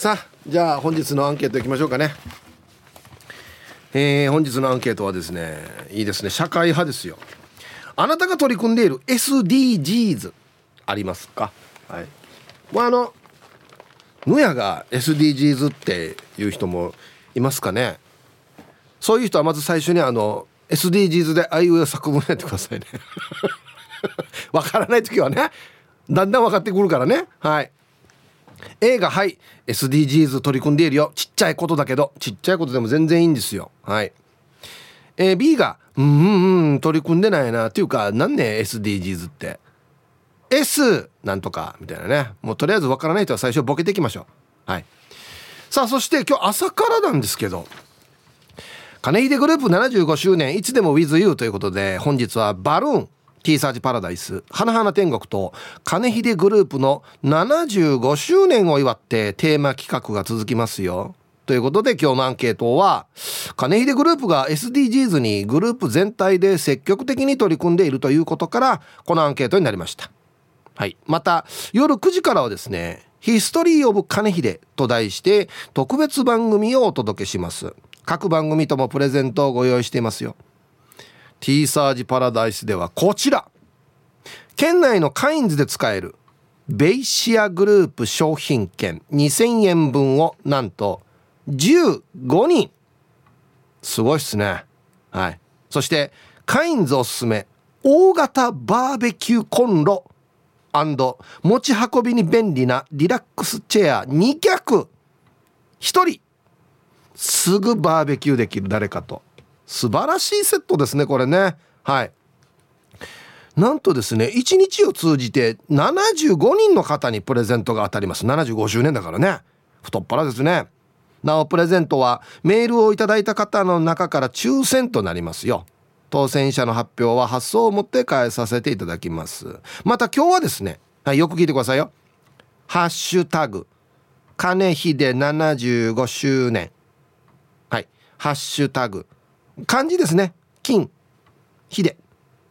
さあじゃあ本日のアンケートいきましょうかね。えー、本日のアンケートはですねいいですね。社会派ですよ。あなたが取り組んでいる SDGs ありますか？はい。まああの野屋が SDGs っていう人もいますかね？そういう人はまず最初にあの SDGs であいうえ作文やってくださいね。わからない時はねだんだん分かってくるからね。はい A がはい。SDGs 取り組んでいるよ。ちっちゃいことだけど。ちっちゃいことでも全然いいんですよ。はい、え、B がうんうんうん取り組んでないなっていうか何ね SDGs って。S なんとかみたいなね。もうとりあえずわからない人は最初ボケていきましょう。はい。さあそして今日朝からなんですけど。金秀グループ75周年いつでも WithYou ということで本日はバルーン。T サージパラダイス花々天国と金秀グループの75周年を祝ってテーマ企画が続きますよ。ということで今日のアンケートは金秀グループが SDGs にグループ全体で積極的に取り組んでいるということからこのアンケートになりました。はい。また夜9時からはですねヒストリー・オブ・金秀と題して特別番組をお届けします。各番組ともプレゼントをご用意していますよ。T サージパラダイスではこちら。県内のカインズで使えるベイシアグループ商品券2000円分をなんと15人。すごいっすね。はい。そしてカインズおすすめ大型バーベキューコンロ持ち運びに便利なリラックスチェア2脚。1人。すぐバーベキューできる。誰かと。素晴らしいセットですねこれね。はい。なんとですね1日を通じて75人の方にプレゼントが当たります。75周年だからね。太っ腹ですね。なおプレゼントはメールをいただいた方の中から抽選となりますよ。当選者の発表は発送をもって返させていただきます。また今日はですね、はい、よく聞いてくださいよ。ハッシュタグ金秀75周年。はい。ハッシュタグ漢字ですね。金秀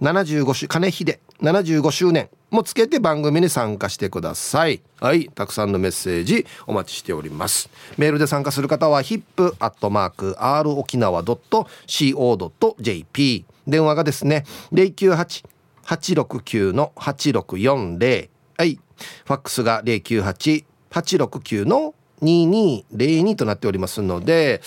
75周金秀75周年。もつけて番組に参加してください。はい。たくさんのメッセージお待ちしております。メールで参加する方は hip.r 沖縄 .co.jp 電話がですね098-869の8640はい。ファックスが098-869の2202となっておりますので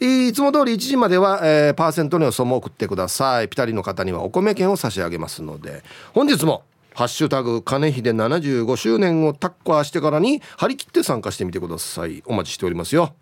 いつも通り1時までは、えー、パーセントの予想も送ってください。ピタリの方にはお米券を差し上げますので。本日もハッシュタグ金秀75周年をタッカーしてからに張り切って参加してみてください。お待ちしておりますよ。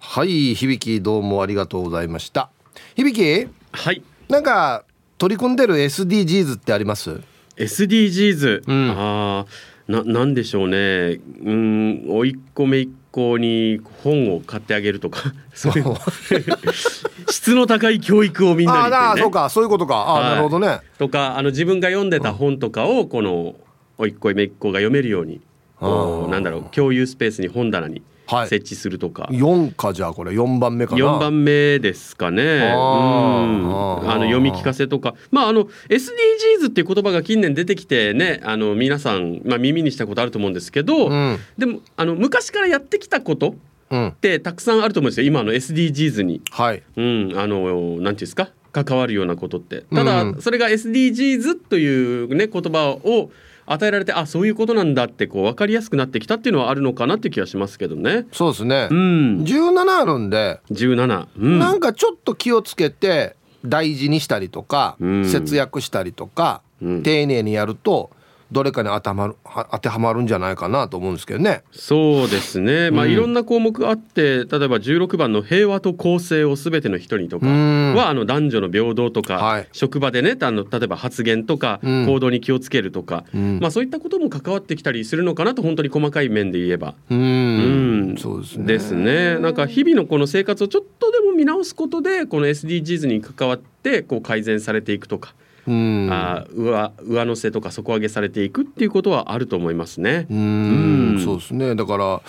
はい響どうもありがとうございました。響はい。なんか取り組んでる SDGs ってあります？SDGs、うん、ああななんでしょうね。うん甥っ子姪っ子に本を買ってあげるとか。質の高い教育をみんなに、ね、ああそうかそういうことか。あ、はい、なるほどね。とかあの自分が読んでた本とかをこの甥っ子姪っ子が読めるようになんだろう共有スペースに本棚に設置するとか、はい、4かじゃあこれ。4番目かな。4番目ですかね。うん。あの読み聞かせとか。まああの SDGs っていう言葉が近年出てきてねあの皆さん、まあ、耳にしたことあると思うんですけど、うん、でもあの昔からやってきたことってたくさんあると思うんですよ。今の SDGs に。はい、うん、あのなんていうんですか？関わるようなことって。ただ、それが SDGs というね言葉を与えられてあそういうことなんだってこう分かりやすくなってきたっていうのはあるのかなって気がしますけどね。そうですね、うん、17あるんで。17、うん、なんかちょっと気をつけて大事にしたりとか、うん、節約したりとか、丁寧にやるとどれかに当てはまる当てはまるんじゃないかなと思うんですけどね。そうですね。まあ、うん、いろんな項目があって、例えば16番の平和と公正をすべての人にとかは、あの男女の平等とか、はい、職場でね、あの例えば発言とか行動に気をつけるとか、うん、まあそういったことも関わってきたりするのかなと本当に細かい面で言えば。うん、そうですね。ですね。なんか日々のこの生活をちょっとでも見直すことで、この SDGs に関わってこう改善されていくとか。うん、あ上上乗せとか底上げされていくっていうことはあると思いますね。うん、そうですね。だから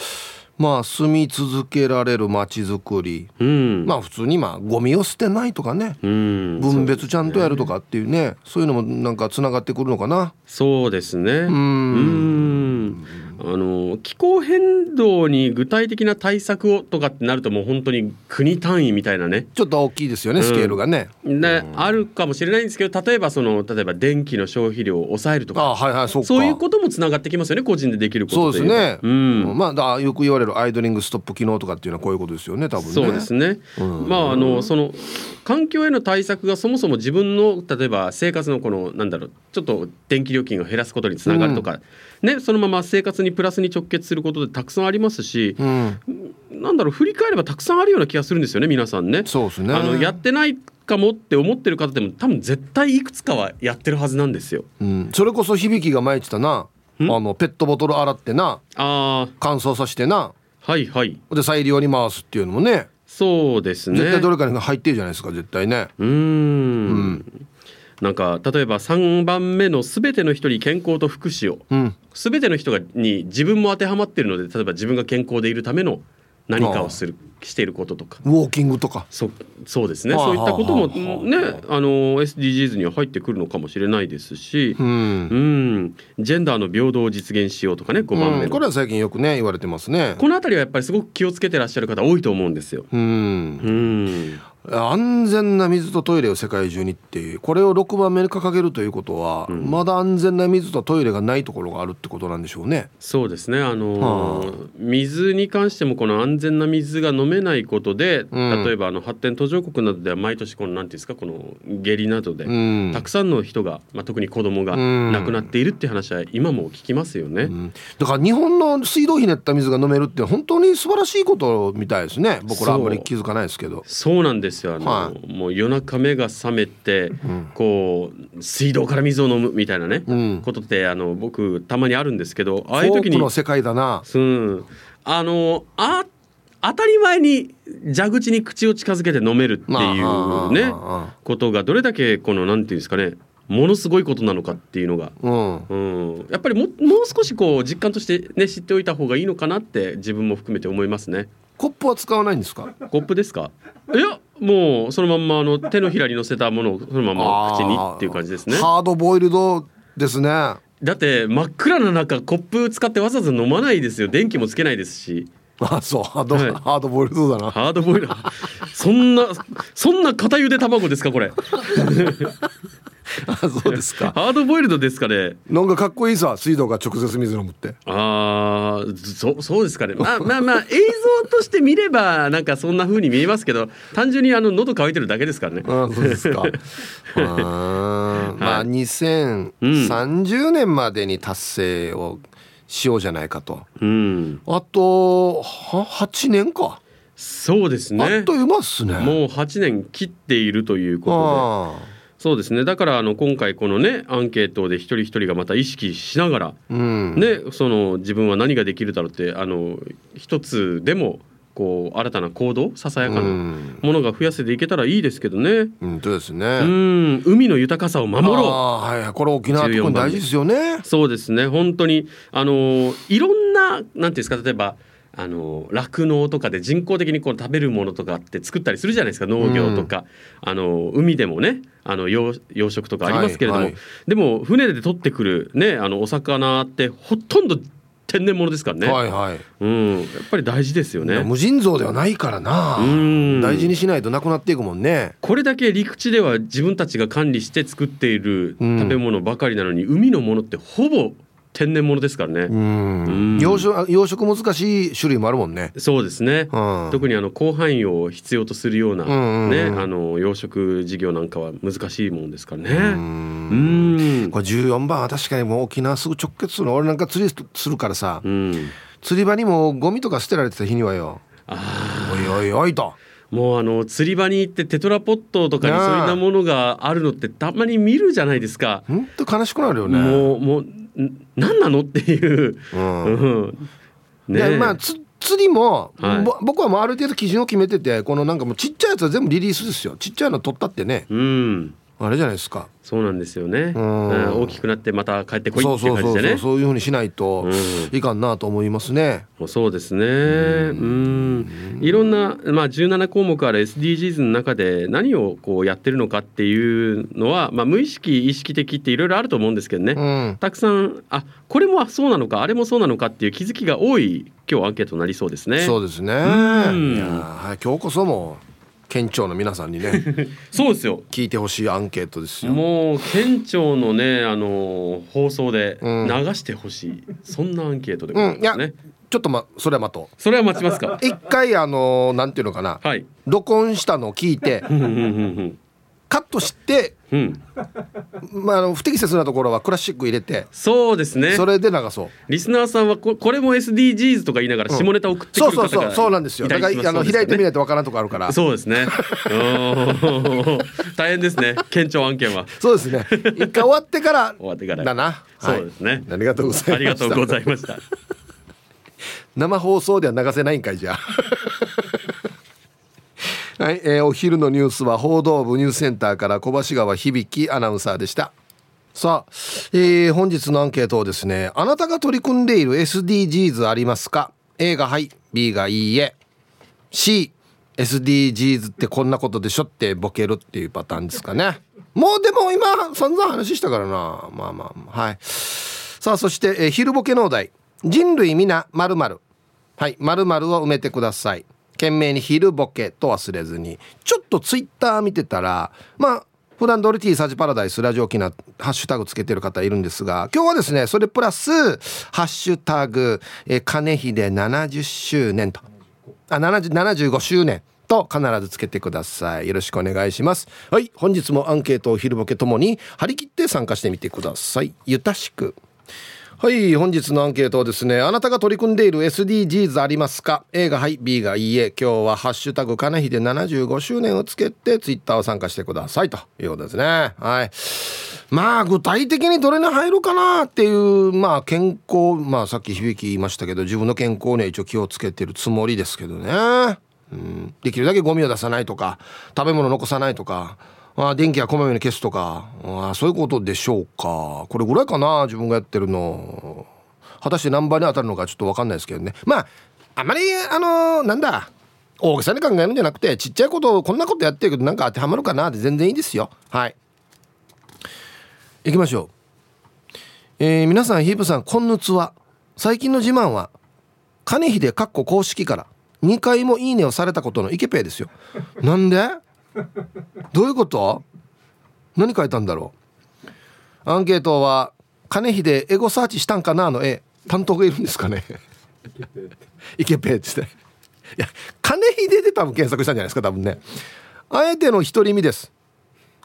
まあ住み続けられる街づくり、うん、まあ普通にまあゴミを捨てないとかね、うん、分別ちゃんとやるとかっていうね。そういうのもなんかつながってくるのかな。そうですね。うんあの気候変動に具体的な対策をとかってなるともう本当に国単位みたいなね。ちょっと大きいですよね、スケールがね。ね、あるかもしれないんですけど例えばその例えば電気の消費量を抑えるとか。あはいはいそうか。そういうこともつながってきますよね個人でできることそうですね。うん。まあだよく言われるアイドリングストップ機能とかっていうのはこういうことですよね多分ね。そうですね、まああのその環境への対策がそもそも自分の例えば生活のこのなんだろうちょっと電気料金を減らすことにつながるとか、ね、そのまま生活にプラスに直結することでたくさんありますし、うん。なんだろう振り返ればたくさんあるような気がするんですよね皆さんね。そうですね。あのやってないかもって思ってる方でも多分絶対いくつかはやってるはずなんですよ。うん。それこそ響きが前言ってたな。あのペットボトル洗ってなあ乾燥させてなあはいはいで再利用に回すっていうのもねそうですね。絶対どれかに入ってるじゃないですか絶対ね。うーんなんか例えば3番目の「すべての人に健康と福祉を」うん。すべての人がに自分も当てはまっているので例えば自分が健康でいるための何かをするしていることとかウォーキングとか。そそうですねはあそういったこともねあの SDGs には入ってくるのかもしれないですしう、ん。うん、ジェンダーの平等を実現しようとかね5番目の、うんこれは最近よくね言われてますね。この辺りはやっぱりすごく気をつけてらっしゃる方多いと思うんですよ。うんう。ん安全な水とトイレを世界中にっていうこれを6番目に掲げるということは、まだ安全な水とトイレがないところがあるってことなんでしょうね。そうですね。あのーは水に関してもこの安全な水が飲めないことで、うん。例えばあの発展途上国などでは毎年このなんていうんですかこの下痢などで、うん。たくさんの人が、まあ、特に子供がうん。亡くなっているっていう話は今も聞きますよね。うん。だから日本の水道ひねった水が飲めるって本当に素晴らしいことみたいですね。僕らあんまり気づかないですけど。そうなんですよ。あの、はもう夜中目が覚めて、こう水道から水を飲むみたいなね、うん。ことってあの僕たまにあるんですけどああいう時にの世界だな。うん、あのあ当たり前に蛇口に口を近づけて飲めるっていうあねことがどれだけこのなんていうんですかねものすごいことなのかっていうのが、うん。うん、やっぱりももう少しこう実感としてね知っておいた方がいいのかなって自分も含めて思いますね。コップは使わないんですか？コップですか？いやもうそのまんまあの手のひらに乗せたものをそのまま口にっていう感じですね。ハードボイルドですね。だって真っ暗な中コップ使ってわざわざ飲まないですよ。電気もつけないですし。あそうハード、はい。ハードボイルドだな。ハードボイルダーそんなそんな片茹で卵ですかこれ あそうですか。ハードボイルドですかね。なんかかっこいいさ水道が直接水飲むって。あーそそうですかね。まあまあまあ映像として見ればなんかそんな風に見えますけど単純にあの喉乾いてるだけですからね。あそうですか。あーまあ2030年までに達成をしようじゃないかと。うん。あとは8年か、そうですね。あっという間っすね。もう8年切っているということで。あそうですね。だからあの今回このねアンケートで一人一人がまた意識しながらーうん。ね、その自分は何ができるだろうってあの一つでもこう新たな行動ささやかうなん。ものが増やせていけたらいいですけどね。本当ですうねん。海の豊かさを守ろう。あーはいはい。これ沖縄特に大事ですよね。そうですね。本当にあのいろんななんていうんですか例えばあの酪農とかで人工的にこう食べるものとかって作ったりするじゃないですか農業とか、あの海でもねあの養養殖とかありますけれども、はいはい。でも船で取ってくるねあのお魚ってほとんど天然物ですからね。はいはい。うん、やっぱり大事ですよね。無尽蔵ではないからな。うん。大事にしないとなくなっていくもんね。これだけ陸地では自分たちが管理して作っているうん。食べ物ばかりなのに、海のものってほぼ天然物ですからね。養殖養殖難しい種類もあるもんねそうですね。うん特にあの広範囲を必要とするような、ねあの養殖事業なんかは難しいもんですからね。ううんん。これ14番は確かにもう沖縄すぐ直結するの俺なんか釣りするからさうん。釣り場にもゴミとか捨てられてた日にはよあおいおいおいとあ、もうあの釣り場に行ってテトラポットとかにそういったものがあるのってたまに見るじゃないですか。ほんと悲しくなるよねもうもう何なの？っていう。うんうん。でまあつ釣りも、はいぼ僕はもうある程度基準を決めててこのなんかもうちっちゃいやつは全部リリースですよちっちゃいの取ったってね、うん。うん、あれじゃないですか。そうなんですよね、ん。うん。大きくなってまた帰ってこいっていそう感じでねそういうふうにしないとうん。いかんなと思いますね。もうそうですね。うん。いろんな、まあ、17項目ある SDGs の中で何をこうやってるのかっていうのは、まあ、無意識意識的っていろいろあると思うんですけどね、うん。たくさんあこれもそうなのかあれもそうなのかっていう気づきが多い今日アンケートになりそうですね。そうですね。いやんい今日こそもう県庁の皆さんにね そうですよ。聞いてほしいアンケートですよ。もう県庁のねあの放送でうん。流してほしい、そんなアンケートでござうんいますね。ちょっとまそれは待とそれは待ちますか？う。一回あのーなんていうのかな。はい。録音したのを聞いてうんうんうん。カットして、うん。うん。まあ、あの不適切なところはクラシック入れてそうですね。それで流そう。リスナーさんはここれも SDGs とか言いながら下ネタ送ってくそうる方がそうそうそう。なんですよ。だからあの開いてみないいとわからんとこあるから。そうですね。うん大変ですね。県庁案件は。そうですね。一回終わってから終わってから。だな。そうですね。はいありがとうございました。ありがとうございました。生放送では流せないんかいじゃあはい、えーお昼のニュースは報道部ニュースセンターから小橋川響アナウンサーでした。さあ、えー本日のアンケートをですねあなたが取り組んでいる SDGs ありますか？A がはい B がいいえ。C SDGs ってこんなことでしょってボケるっていうパターンですかね。もうでも今散々話したからな。まあまあはい。さあそして、えー昼ボケのお題。人類皆〇〇。はい〇〇を埋めてください。懸命に昼ボケと忘れずにちょっとツイッター見てたらまあ普段ドリティーサージパラダイスラジオ機なハッシュタグつけてる方いるんですが今日はですねそれプラスハッシュタグ、えー金秀70周年とあ70 75周年と必ずつけてください。よろしくお願いします。はい本日もアンケートを昼ボケともに張り切って参加してみてください。ゆたしく。はい本日のアンケートはですねあなたが取り組んでいる SDGs ありますか？A がはい B がいいえ。今日は「ハッシュタグかなひで75周年」をつけてツイッターを参加してくださいということですね。はい。まあ具体的にどれに入るかなっていうまあ健康まあさっき響き言いましたけど自分の健康には一応気をつけてるつもりですけどね。うん、できるだけゴミを出さないとか食べ物残さないとかあ電気はこまめに消すとかあそういうことでしょうか。これぐらいかな自分がやってるの。果たして何番に当たるのかちょっと分かんないですけどね。まああまりあのなんだ大げさに考えるんじゃなくてちっちゃいことこんなことやってるけどなんか当てはまるかなって全然いいですよ。はい。行きましょう。えー皆さんヒープさんこんぬつは。最近の自慢は金秀かっこ公式から2回もいいねをされたことのイケペイですよ。なんで？どういうこと？何書いたんだろう？アンケートは金秀エゴサーチしたんかな？の絵。担当がいるんですかね？イケペイ。っつって。いや金秀で多分検索したんじゃないですか？多分ね。あえての独り身です。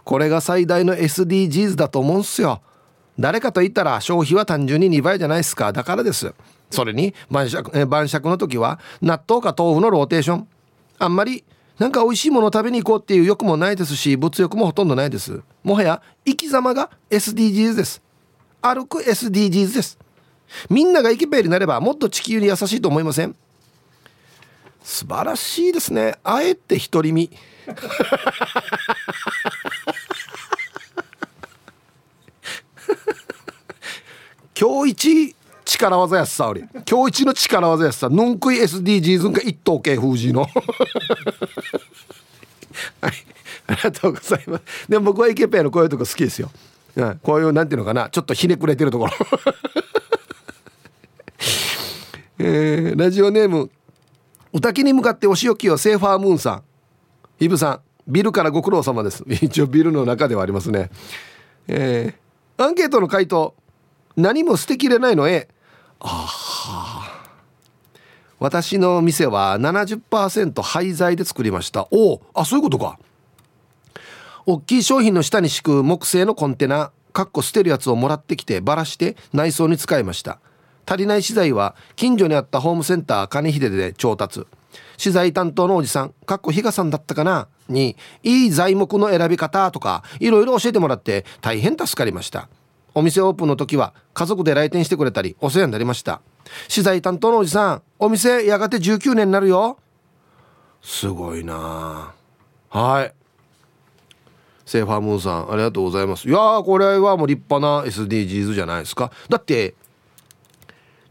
これが最大の SDGs だと思うんすよ。誰かと言ったら消費は単純に2倍じゃないですか？だからです。それに晩酌え晩酌の時は納豆か豆腐のローテーション。あんまりなんか美味しいものを食べに行こうっていう欲もないですし物欲もほとんどないです。もはや生き様が SDGs です。歩く SDGs です。みんながイケペイになればもっと地球に優しいと思いません？素晴らしいですね。あえて独り身。今日一力技やっさ俺今日一の力技やっさ。ヌンクイ SDGs が一等系封じの。はい。ありがとうございます。でも僕はイケペイのこういうとこ好きですよ、うん、こういうなんていうのかな。ちょっとひねくれてるところ。えーラジオネーム。お滝に向かってお仕置きをセーファームーンさん。イブさんビルからご苦労様です。一応ビルの中ではありますね。えーアンケートの回答。何も捨てきれないのえへ私の店は70%廃材で作りました。おおあそういうことか。大きい商品の下に敷く木製のコンテナかっこ捨てるやつをもらってきてばらして内装に使いました。足りない資材は近所にあったホームセンター金秀で調達。資材担当のおじさんかっこ比嘉さんだったかな？にいい材木の選び方とかいろいろ教えてもらって大変助かりました。お店オープンの時は家族で来店してくれたりお世話になりました。資材担当のおじさんお店やがて19年になるよ。すごいなはい。セーファームーンさんありがとうございます。いやーこれはもう立派な SDGs じゃないですか。だって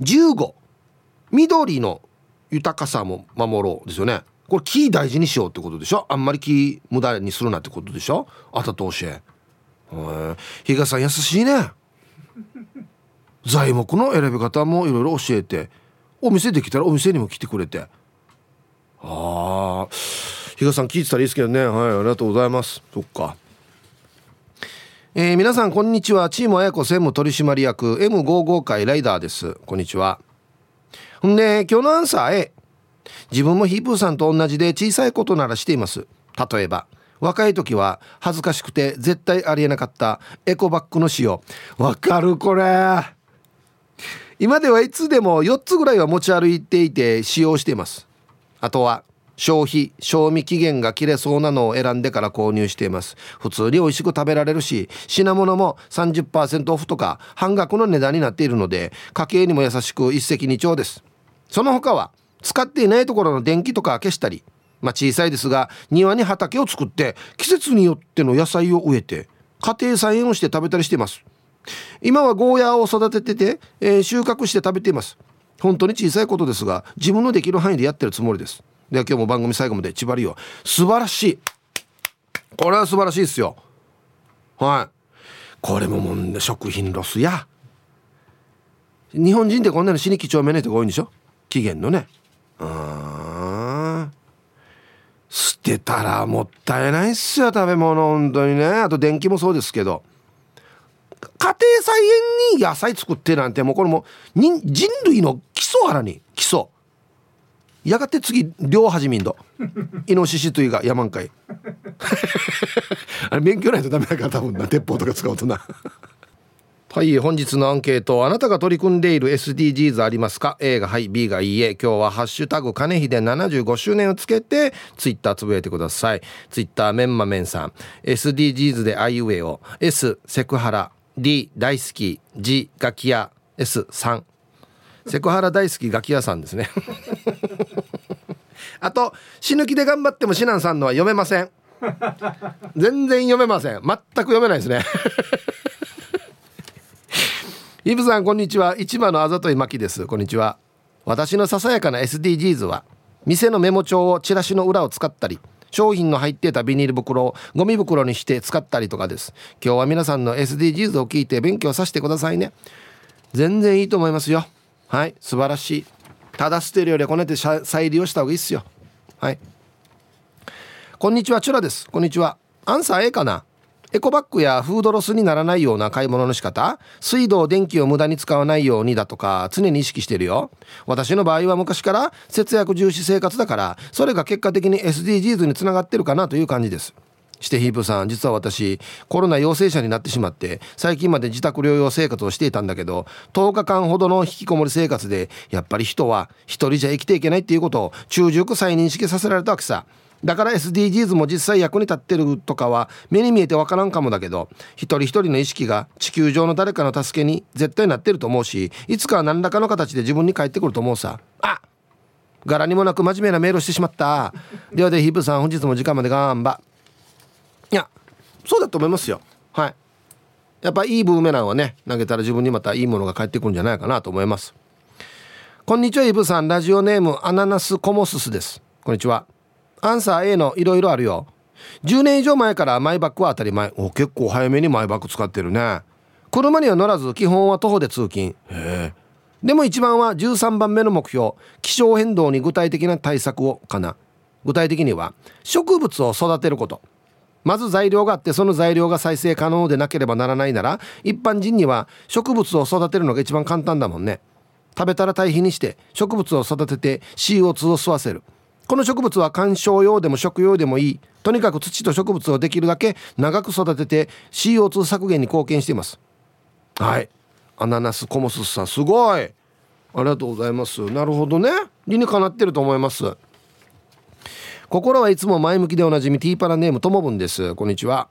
15緑の豊かさも守ろうですよね。これ木大事にしようってことでしょ？あんまり木無駄にするなってことでしょ？あたと教え比嘉さん優しいね。材木の選び方もいろいろ教えてお店できたらお店にも来てくれて。ああ比嘉さん聞いてたらいいですけどね。はいありがとうございます。そっか。えー、皆さんこんにちは。チーム綾子専務取締役 M55 会ライダーです。こんにちは。ほんで今日のアンサー A 自分もヒープーさんと同じで小さいことならしています。例えば若い時は恥ずかしくて絶対ありえなかったエコバッグの使用。わかるこれ。今ではいつでも4つぐらいは持ち歩いていて使用しています。あとは消費賞味期限が切れそうなのを選んでから購入しています。普通に美味しく食べられるし品物も30%オフとか半額の値段になっているので家計にも優しく一石二鳥です。その他は使っていないところの電気とか消したりまあ小さいですが庭に畑を作って季節によっての野菜を植えて家庭菜園をして食べたりしています。今はゴーヤーを育ててて、えー、収穫して食べています。本当に小さいことですが自分のできる範囲でやってるつもりです。では今日も番組最後まで千葉りよ素晴らしい。これは素晴らしいですよ。はい。これももんで食品ロスや。日本人ってこんなの死に几帳面な人が多いんでしょ？期限のね。うん捨てたらもったいないっすよ食べ物本当にね。あと電気もそうですけど。家庭菜園に野菜作ってなんてもうこれも人類の基礎あらに。基礎。やがて次両始めんど。イノシシというか山んかいあれ勉強ないとダメだから多分な。鉄砲とか使うとな。はい本日のアンケートあなたが取り組んでいる SDGs ありますか？A がはい B がいいえ。今日は「ハッシュタグ金秀75周年」をつけてツイッターつぶやいてください。ツイッターメンマメンさん。SDGs であいうえを S セクハラ。D 大好き。G ガキヤ S3 セクハラ大好きガキ屋さんですね。あと死ぬ気で頑張ってもシナンさんのは読めません。全然読めません。全く読めないですね。イブさんこんにちは。市場のあざといまきです。こんにちは。私のささやかな SDGs は店のメモ帳をチラシの裏を使ったり商品の入っていたビニール袋をゴミ袋にして使ったりとかです。今日は皆さんの SDGs を聞いて勉強させてくださいね。全然いいと思いますよ。はい。素晴らしい。ただ捨てるよりはこうやって再利用した方がいいっすよ。はい。こんにちはチュラです。こんにちは。アンサー A かな？エコバッグやフードロスにならないような買い物の仕方水道電気を無駄に使わないようにだとか常に意識してるよ。私の場合は昔から節約重視生活だからそれが結果的に SDGs につながってるかなという感じです。してヒープさん実は私コロナ陽性者になってしまって最近まで自宅療養生活をしていたんだけど10日間ほどの引きこもり生活でやっぱり人は一人じゃ生きていけないっていうことを中熟再認識させられたわけさ。だから SDGs も実際役に立ってるとかは目に見えてわからんかもだけど一人一人の意識が地球上の誰かの助けに絶対なってると思うしいつかは何らかの形で自分に返ってくると思うさ。あ柄にもなく真面目なメールをしてしまった。ではでヒープさん本日も時間まで頑張。いやそうだと思いますよ。はい。やっぱいいブーメランはね投げたら自分にまたいいものが返ってくるんじゃないかなと思います。こんにちはイブさん。ラジオネームアナナスコモススです。こんにちは。アンサー A のいろいろあるよ。10年以上前からマイバッグは当たり前。お結構早めにマイバッグ使ってるね。車には乗らず基本は徒歩で通勤。へえ。でも一番は13番目の目標。気象変動に具体的な対策をかな。具体的には植物を育てること。まず材料があってその材料が再生可能でなければならないなら一般人には植物を育てるのが一番簡単だもんね。食べたら堆肥にして植物を育てて CO2 を吸わせる。この植物は観賞用でも食用でもいい。とにかく土と植物をできるだけ長く育てて CO2 削減に貢献しています。はい。アナナスコモスさんすごい。ありがとうございます。なるほどね。理にかなってると思います。心はいつも前向きでおなじみティーパラネームともぶんです。こんにちは。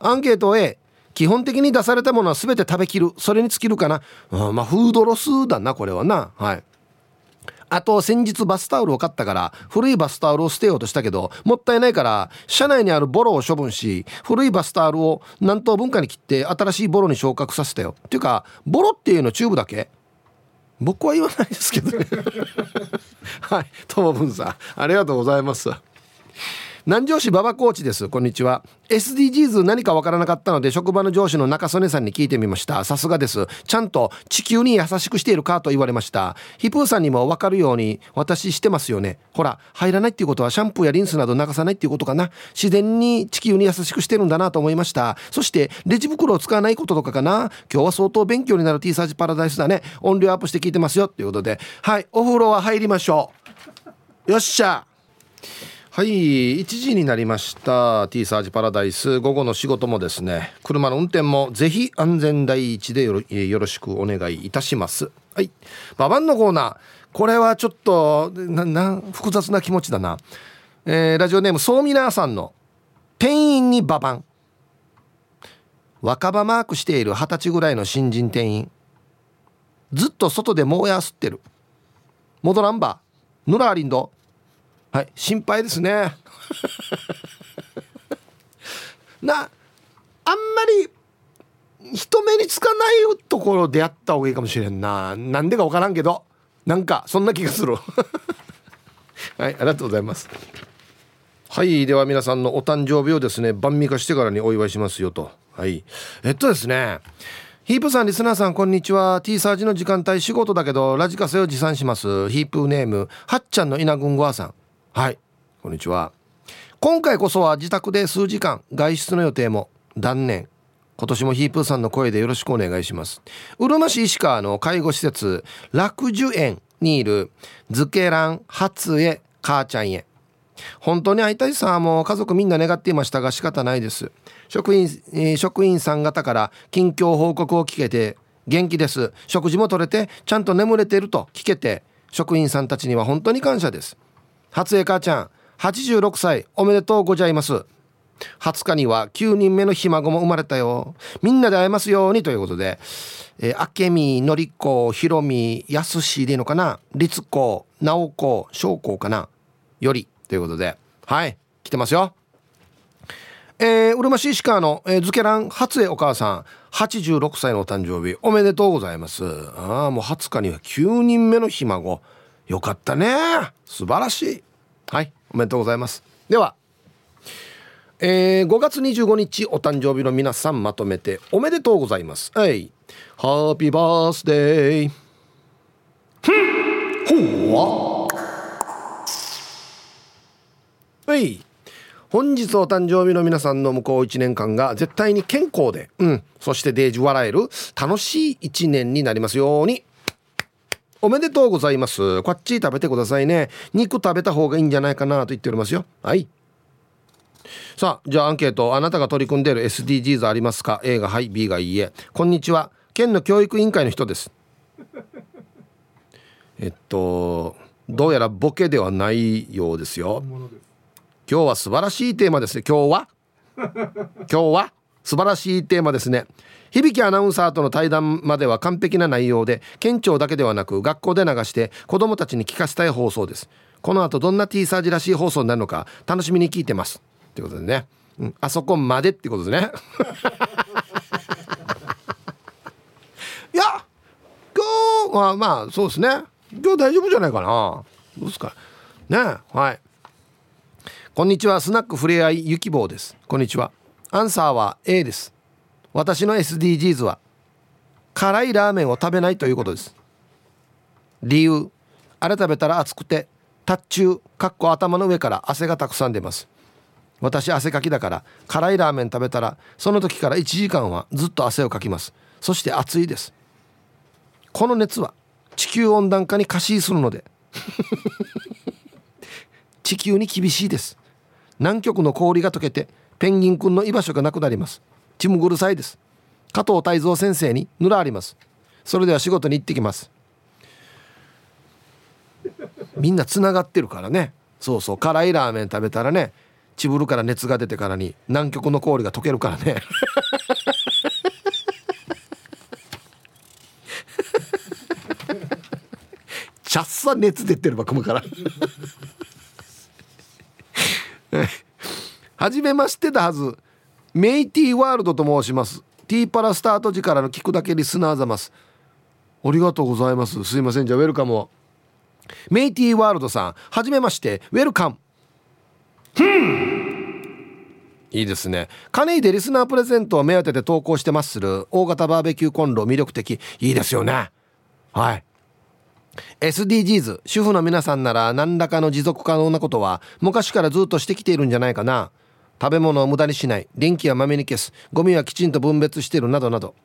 アンケート A 基本的に出されたものは全て食べきる。それに尽きるかな。あまあフードロスだなこれはな。はい。あと先日バスタオルを買ったから古いバスタオルを捨てようとしたけどもったいないから車内にあるボロを処分し古いバスタオルを何等分かに切って新しいボロに昇格させたよ。っていうかボロっていうのチューブだけ？僕は言わないですけどね。はいともぶんさんありがとうございます。南城市馬場コーチです。こんにちは。SDGs 何かわからなかったので職場の上司の中曽根さんに聞いてみました。さすがです。ちゃんと地球に優しくしているかと言われました。ヒプーさんにもわかるように私してますよね。ほら入らないっていうことはシャンプーやリンスなど流さないっていうことかな。自然に地球に優しくしてるんだなと思いました。そしてレジ袋を使わないこととかかな。今日は相当勉強になる T サージパラダイスだね。音量アップして聞いてますよ。っていうことで。はいお風呂は入りましょう。よっしゃ。はい1時になりました。T サージパラダイス。午後の仕事もですね車の運転もぜひ安全第一でよろよろしくお願いいたします。はい。ババンのコーナー。これはちょっとなな複雑な気持ちだな、えー、ラジオネームソーミナーさんの店員にババン。若葉マークしている二十歳ぐらいの新人店員。ずっと外でもうや吸ってる。戻らんば。ヌラーリンドはい心配ですね。なあんまり人目につかないところでやった方がいいかもしれんな。なんでか分からんけどなんかそんな気がする。はいありがとうございます。はいでは皆さんのお誕生日をですね晩味化してからにお祝いしますよと。はい。えっとですねヒープさんリスナーさんこんにちは。T サージの時間帯仕事だけどラジカセを持参します。ヒープネームはっちゃんの稲群ごあさん。はい。こんにちは。今回こそは自宅で数時間外出の予定も断念。今年もヒープーさんの声でよろしくお願いします。うるま市石川の介護施設楽寿園にいるズケラン初江母ちゃんへ。本当に会いたいさもう家族みんな願っていましたが仕方ないです。職員、えー、職員さん方から近況報告を聞けて元気です。食事も取れてちゃんと眠れてると聞けて職員さんたちには本当に感謝です。初江母ちゃん86歳おめでとうございます。20日には9人目のひ孫も生まれたよ。みんなで会えますようにということで、えー、明美のり子ひろみやすしでいいのかな律子直子翔子かなよりということではい来てますよ。えー、うるま市石川の、えー、ズケラン初江お母さん86歳のお誕生日おめでとうございます。ああもう20日には9人目のひ孫。よかったね。素晴らしい。はいおめでとうございます。ではえー、5月25日お誕生日の皆さんまとめておめでとうございます。はいハッピーバースデー。ほわは？い本日お誕生日の皆さんの向こう1年間が絶対に健康で、うん、そしてデージ笑える楽しい1年になりますように。おめでとうございます。こっち食べてくださいね。肉食べた方がいいんじゃないかなと言っておりますよ。はい。さあ、じゃあアンケート。あなたが取り組んでいる SDGs ありますか ?A がはい、B がいいえ。こんにちは。県の教育委員会の人です。えっと、どうやらボケではないようですよ。今日は素晴らしいテーマですね。今日は？今日は？素晴らしいテーマですね。響アナウンサーとの対談までは完璧な内容で県庁だけではなく学校で流して子どもたちに聞かせたい放送です。この後どんな T サージらしい放送になるのか楽しみに聞いてます。ってことでね、うん、あそこまでってことですね。いや今日はまあそうですね。今日大丈夫じゃないかな。どうですか。ねはい。こんにちは。スナックふれあいゆきぼうです。こんにちは。アンサーは A です。私の SDGs は辛いラーメンを食べないということです。理由。あれ食べたら熱くて達中かっこ頭の上から汗がたくさん出ます。私汗かきだから辛いラーメン食べたらその時から1時間はずっと汗をかきます。そして暑いです。この熱は地球温暖化に過信するので。地球に厳しいです。南極の氷が溶けてペンギンくんの居場所がなくなります。チムグルサイです。加藤泰造先生にぬらあります。それでは仕事に行ってきます。みんなつながってるからね。そうそう。辛いラーメン食べたらね。チブルから熱が出てからに南極の氷が溶けるからね。ちゃっさ熱出てるば組むから。はじめましてだはず。メイティワールドと申します。ティーパラスタート時からの聞くだけリスナーざます。ありがとうございます。すいません。じゃあウェルカムを。メイティワールドさんはじめまして。ウェルカム。いいですね。カネイでリスナープレゼントを目当てで投稿してまする。大型バーベキューコンロ魅力的。いいですよね。はい。SDGs 主婦の皆さんなら何らかの持続可能なことは昔からずっとしてきているんじゃないかな食べ物を無駄にしない電気はまめに消すゴミはきちんと分別してるなどなど。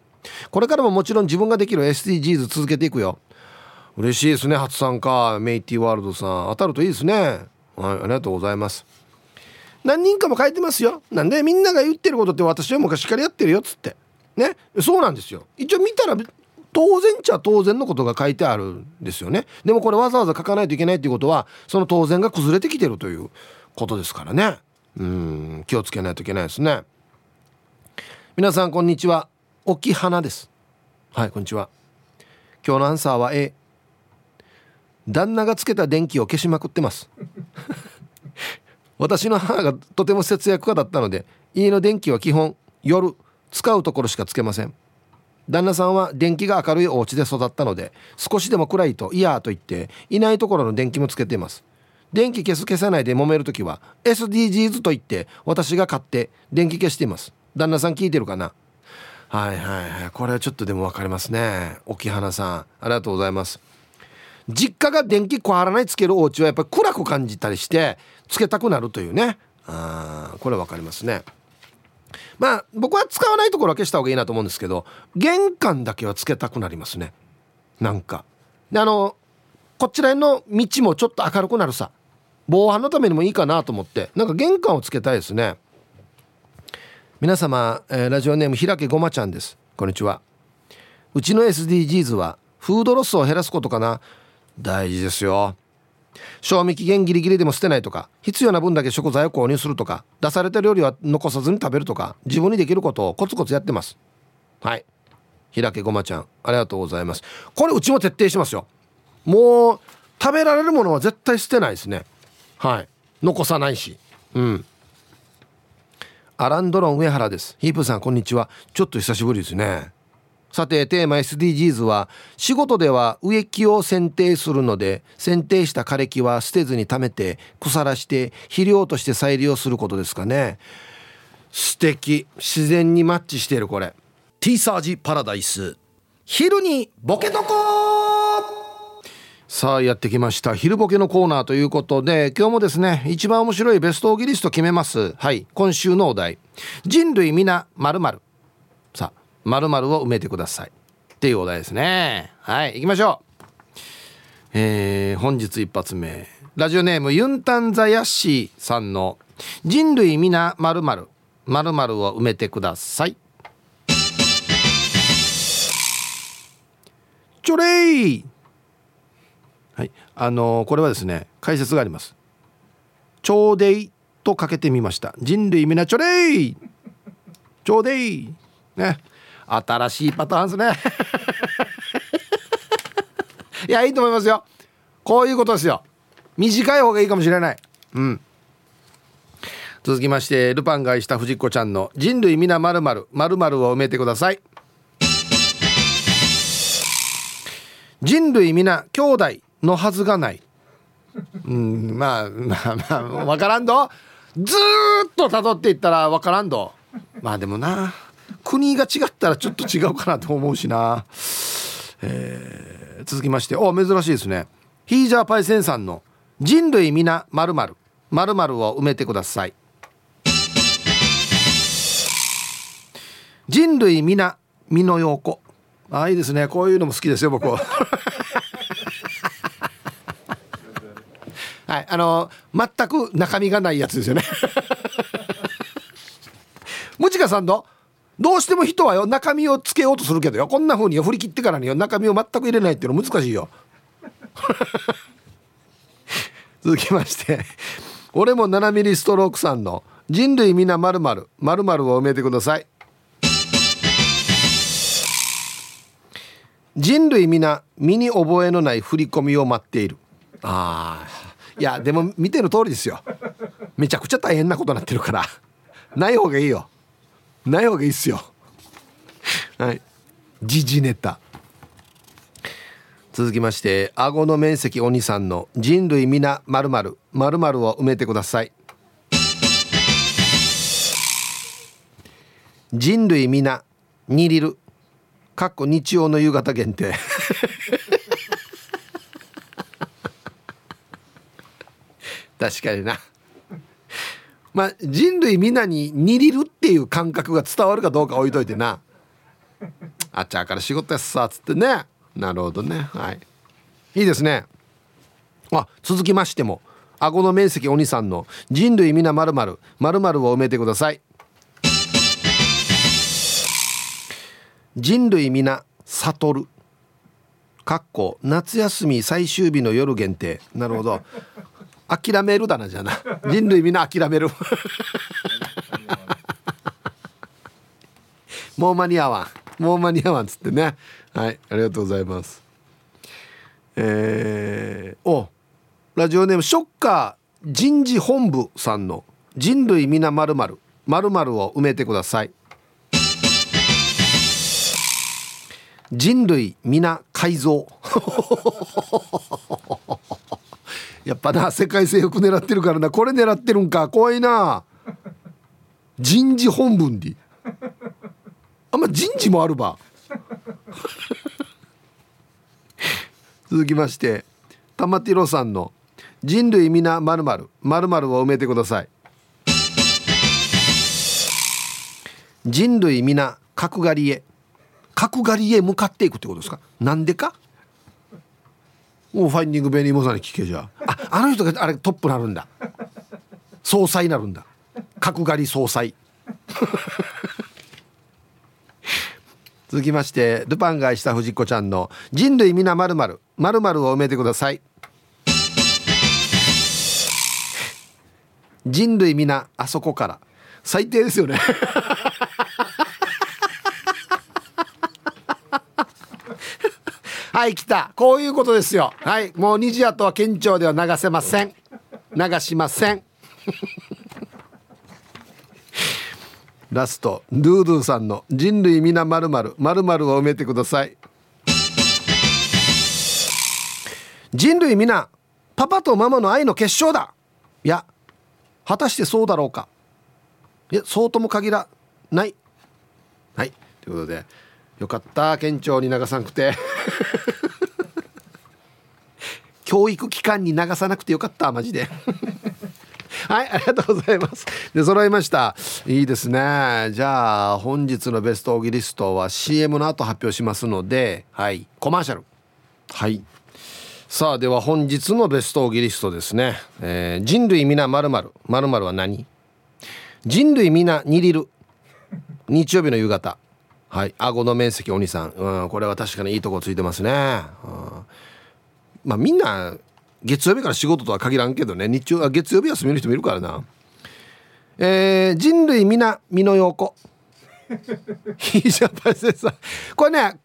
これからももちろん自分ができる SDGs 続けていくよ。嬉しいですね初参加メイティワールドさん。当たるといいですね。はいありがとうございます。何人かも書いてますよ。なんでみんなが言ってることって私は昔からやってるよっつって。ねそうなんですよ。一応見たら当然っちゃ当然のことが書いてあるんですよね。でもこれわざわざ書かないといけないっていうことはその当然が崩れてきてるということですからね。うん気をつけないといけないですね。皆さんこんにちは。沖花です。はいこんにちは。今日のアンサーは A 旦那がつけた電気を消しまくってます。私の母がとても節約家だったので家の電気は基本夜使うところしかつけません。旦那さんは電気が明るいお家で育ったので少しでも暗いと嫌と言っていないところの電気もつけています。電気消す消さないで揉める時は SDGs と言って私が買って電気消しています。旦那さん聞いてるかな？はいはいはい。これはちょっとでも分かりますね。沖花さんありがとうございます。実家が電気壊らないつけるお家はやっぱり暗く感じたりしてつけたくなるというね。あこれ分かりますね。まあ僕は使わないところは消した方がいいなと思うんですけど玄関だけはつけたくなりますね。なんか。であのこちらの道もちょっと明るくなるさ。防犯のためにもいいかなと思って。なんか玄関をつけたいですね。皆様、えー、ラジオネームひらけごまちゃんです。こんにちは。うちの SDGs はフードロスを減らすことかな。大事ですよ。賞味期限ギリギリでも捨てないとか必要な分だけ食材を購入するとか出された料理は残さずに食べるとか自分にできることをコツコツやってます。はい。平家ごまちゃんありがとうございます。これうちも徹底しますよ。もう食べられるものは絶対捨てないですね。はい。残さないし。うん。アランドロン上原です。ヒープさんこんにちは。ちょっと久しぶりですね。さてテーマ SDGs は仕事では植木を剪定するので剪定した枯れ木は捨てずに貯めて腐らして肥料として再利用することですかね。素敵。自然にマッチしているこれ。T サージパラダイス。昼にボケとこさあやってきました。昼ボケのコーナーということで今日もですね一番面白いベストオギリスト決めます。はい今週のお題。人類皆〇〇。〇〇を埋めてください。っていうお題ですね。はい行きましょう。えー、本日一発目。ラジオネームユンタンザヤッシーさんの人類皆〇〇。〇〇を埋めてください。ちょれいはい。あの、これはですね解説があります。ちょうでいとかけてみました。人類皆ちょれい。ちょうでい。ね。新しいパターンですね。いやいいと思いますよ。こういうことですよ。短い方がいいかもしれない。うん。続きましてルパンがした藤子ちゃんの人類皆まるまるまるまるを埋めてください。人類皆兄弟のはずがない。うんまあまあまあ分からんど。ずっと辿っていったら分からんど。まあでもな国が違ったらちょっと違うかなと思うしな、えー、続きまして。お珍しいですね。ヒージャーパイセンさんの「人類皆まるまるまるを埋めてください。人類皆身の陽子ああいいですね。こういうのも好きですよ僕は。はい。あの全く中身がないやつですよね。ムチカさんのどうしても人はよ中身をつけようとするけどよ。こんな風に振り切ってからによ中身を全く入れないっていうの難しいよ。続きまして俺も7ミリストロークさんの人類皆まるまるまるを埋めてください。人類皆身に覚えのない振り込みを待っている。ああいやでも見てる通りですよ。めちゃくちゃ大変なことになってるから。ない方がいいよ。ない方がいいっすよ。はい。時事ネタ。続きまして顎の面積鬼さんの人類皆まるまるまるを埋めてください。人類皆にリル。かっこ日曜の夕方限定。確かにな。まあ人類皆ににリルっていう感覚が伝わるかどうか置いといてな。あっちゃから仕事やっさっつってね。なるほどね。はい。いいですね。あ続きましても。顎の面積お兄さんの人類皆まるまるまるを埋めてください。人類皆悟る。かっこ夏休み最終日の夜限定。なるほど。諦めるだなじゃな。人類皆諦める。もう間に合わん。もう間に合わんっつってね。はいありがとうございます。えー、おラジオネームショッカー人事本部さんの人類皆まるまるまるを埋めてください。人類皆改造。やっぱな世界征服狙ってるからな。これ狙ってるんか。怖いな。人事本文で。あんま人事もあるば。続きまして玉ティロさんの「人類皆まるまるまるを埋めてください。人類皆角刈りへ。角刈りへ向かっていくってことですか？なんでか？もうファインディングベニーモザに聞けじゃあ。あの人があれトップなるんだ。総裁なるんだ。角刈り総裁。続きましてルパンが愛した藤子ちゃんの「人類皆まるまるまるを埋めてください。人類皆あそこから。最低ですよね。はい来た。こういうことですよ。はいもう虹跡は県庁では流せません。流しません。ラストドゥードゥさんの「人類皆まるまるまるを埋めてください。人類皆パパとママの愛の結晶だ。いや果たしてそうだろうか。いやそうとも限らない。はいということでよかった県庁に流さなくて。教育機関に流さなくてよかったマジで。はいありがとうございます。で揃いました。いいですね。じゃあ本日のベストオギリストは CM の後発表しますのではいコマーシャル。はい。さあでは本日のベストオギリストですね、えー、人類皆まるまるまるは何？人類皆にりる日曜日の夕方はい。顎の面積お兄さん、うん、これは確かにいいとこついてますね、うん、まあみんな月曜日から仕事とは限らんけどね。日曜月曜日休みの人もいるからな。えー、人類皆身の陽子いじゃパセさん。これね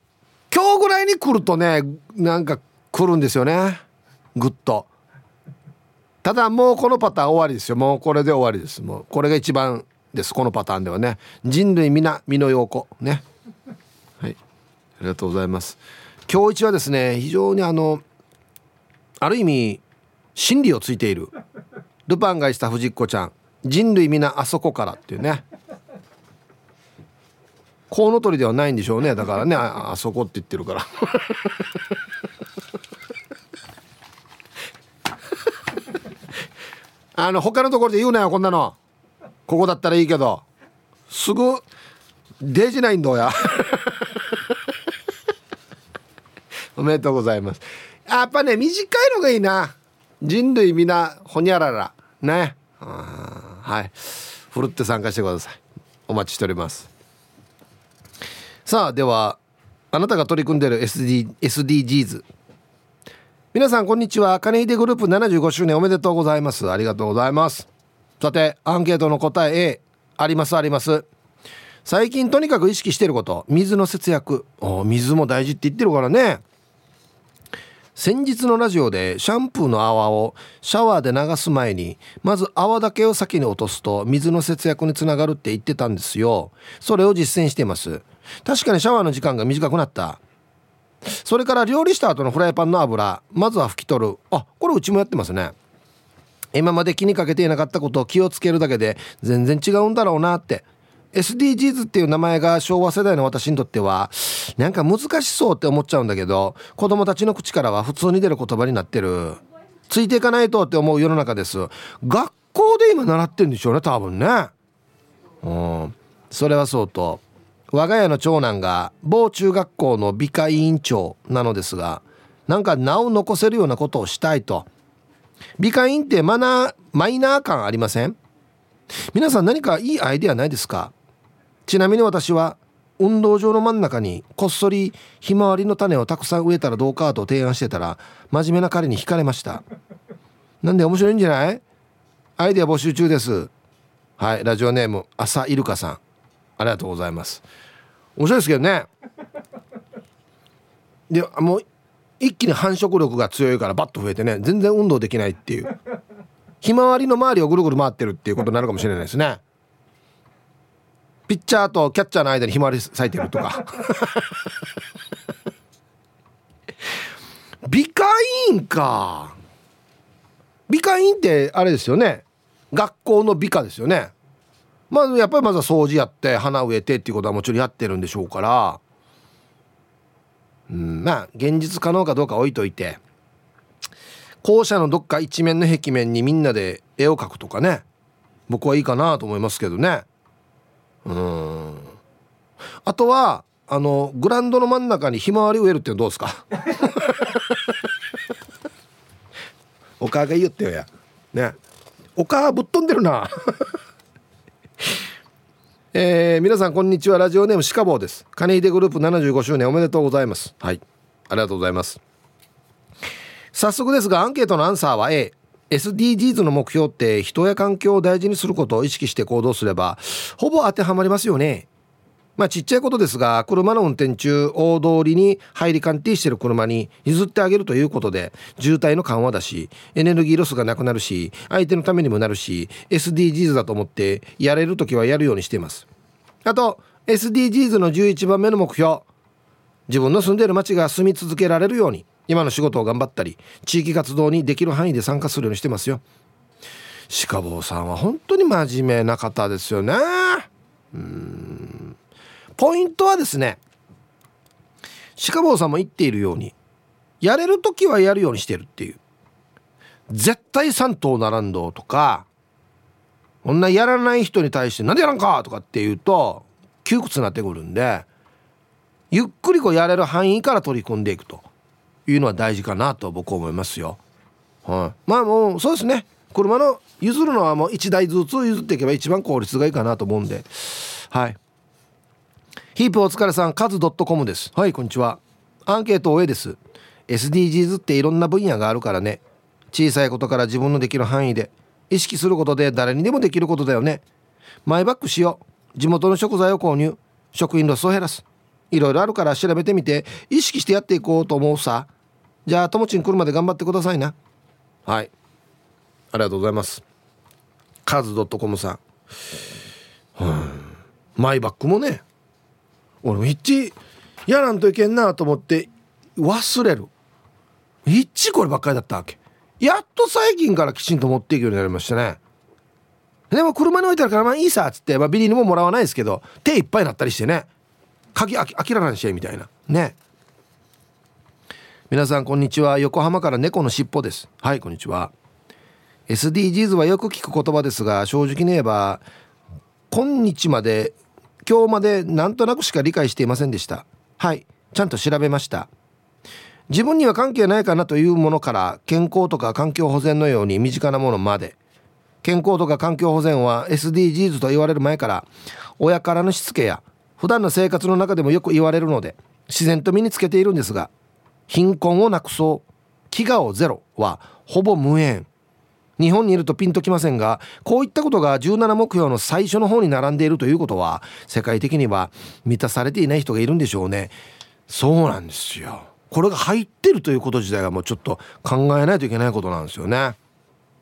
今日ぐらいに来るとねなんか来るんですよね。ぐっと。ただもうこのパターン終わりですよ。もうこれで終わりです。もうこれが一番です。このパターンではね。人類皆身の陽子ね。りがとうございます。今日一はですね非常にあのある意味真理をついている。ルパンがした藤子ちゃん。人類皆あそこからっていうね。コウノトリではないんでしょうね。だからねあそこって言ってるから。あの他のところで言うなよこんなの。ここだったらいいけど。すぐデジないんだや。おめでとうございます。やっぱね短いのがいいな。人類皆ほにゃらら。ね。はい。ふるって参加してください。お待ちしております。さあではあなたが取り組んでいる SD SDGs 皆さんこんにちは。金秀グループ75周年おめでとうございます。ありがとうございます。さてアンケートの答え A ありますあります。最近とにかく意識してること。水の節約。お水も大事って言ってるからね。先日のラジオでシャンプーの泡をシャワーで流す前にまず泡だけを先に落とすと水の節約につながるって言ってたんですよ。それを実践しています。確かにシャワーの時間が短くなった。それから料理した後のフライパンの油まずは拭き取る。あこれうちもやってますね。今まで気にかけていなかったことを気をつけるだけで全然違うんだろうなって SDGs っていう名前が昭和世代の私にとってはなんか難しそうって思っちゃうんだけど子供たちの口からは普通に出る言葉になってる。ついていかないとって思う世の中です。学校で今習ってるんでしょうね多分ね。うん。それはそうと。我が家の長男が某中学校の美化委員長なのですがなんか名を残せるようなことをしたいと。美化委員ってマナーマイナー感ありません？皆さん何かいいアイデアないですか？ちなみに私は運動場の真ん中にこっそりひまわりの種をたくさん植えたらどうかと提案してたら真面目な彼に惹かれました。なんで面白いんじゃない？アイデア募集中です。はいラジオネーム朝イルカさん。ありがとうございます。面白いですけどね。でもう一気に繁殖力が強いからバッと増えてね。全然運動できないっていう。ひまわりの周りをぐるぐる回ってるっていうことになるかもしれないですね。ピッチャーとキャッチャーの間にひまわり咲いてるとか。美化委員か。美化委員ってあれですよね。学校の美化ですよね。まあやっぱりまずは掃除やって花植えてっていうことはもちろんやってるんでしょうから。うんまあ現実可能かどうか置いといて。校舎のどっか一面の壁面にみんなで絵を描くとかね。僕はいいかなと思いますけどね。うん。あとはあのグランドの真ん中にひまわり植えるってどうですか？お母が言ってよや。ね。お母ぶっ飛んでるな。えー、皆さんこんにちは。ラジオネームシカボーです。カニーデグループ75周年おめでとうございます。はい。ありがとうございます。早速ですがアンケートのアンサーは A SDGs の目標って人や環境を大事にすることを意識して行動すればほぼ当てはまりますよね。まあちっちゃいことですが車の運転中大通りに入り鑑定してる車に譲ってあげるということで渋滞の緩和だしエネルギーロスがなくなるし相手のためにもなるし SDGs だと思ってやれる時はやるようにしています。あと SDGs の11番目の目標。自分の住んでいる町が住み続けられるように。今の仕事を頑張ったり地域活動にできる範囲で参加するようにしてますよ。鹿坊さんは本当に真面目な方ですよね。うん。ポイントはですね鹿坊さんも言っているようにやれる時はやるようにしてるっていう。絶対3頭並んどとかこんなやらない人に対して「なんでやらんか!」とかって言うと窮屈になってくるんでゆっくりこうやれる範囲から取り組んでいくと。いうのは大事かなと僕は思いますよ。はい、まあもうそうですね。車の譲るのはもう1台ずつ譲っていけば一番効率がいいかなと思うんで。はい。ヒープお疲れさんカズ .com です。はいこんにちは。アンケート O です。SDGs っていろんな分野があるからね。小さいことから自分のできる範囲で意識することで誰にでもできることだよね。マイバッグしよう。地元の食材を購入。食品ロスを減らす。いろいろあるから調べてみて意識してやっていこうと思うさ。じゃあともちん来るまで頑張ってくださいな。はい。ありがとうございます。カズ .com さん。うん。マイバッグもね俺も一やらんといけんなと思って忘れる。一こればっかりだったわけ。やっと最近からきちんと持っていくようになりましたね。でも車に置いてあるからまあいいさっつって、まあ、ビリにももらわないですけど手いっぱいになったりしてね。鍵あきらなんしみたいな。ね。皆さんこんにちは。横浜から猫のしっぽです。はいこんにちは。SDGs はよく聞く言葉ですが正直に言えば今日まで今日までなんとなくしか理解していませんでした。はいちゃんと調べました。自分には関係ないかなというものから健康とか環境保全のように身近なものまで。健康とか環境保全は SDGs と言われる前から親からのしつけや普段の生活の中でもよく言われるので自然と身につけているんですが貧困をなくそう。飢餓をゼロ。はほぼ無縁。日本にいるとピンときませんがこういったことが17目標の最初の方に並んでいるということは世界的には満たされていない人がいるんでしょうね。そうなんですよ。これが入ってるということ自体がもうちょっと考えないといけないことなんですよね。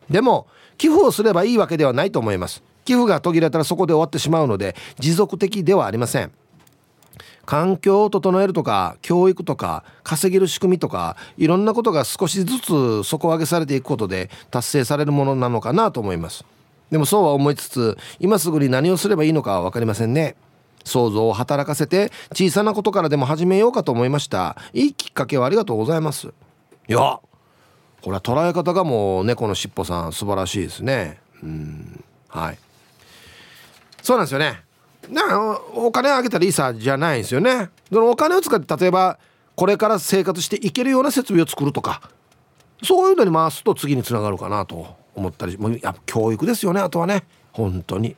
でも寄付をすればいいわけではないと思います。寄付が途切れたらそこで終わってしまうので持続的ではありません。環境を整えるとか教育とか稼げる仕組みとかいろんなことが少しずつ底上げされていくことで達成されるものなのかなと思います。でもそうは思いつつ今すぐに何をすればいいのかは分かりませんね。想像を働かせて小さなことからでも始めようかと思いました。いいきっかけをありがとうございます。いやこれは捉え方がもう猫のしっぽさん素晴らしいですね。うん。はい。そうなんですよね。なお金あげたらいいさじゃないんですよね。そのお金を使って例えばこれから生活していけるような設備を作るとかそういうのに回すと次につながるかなと思ったりもうやっぱ教育ですよねあとはね。本当に。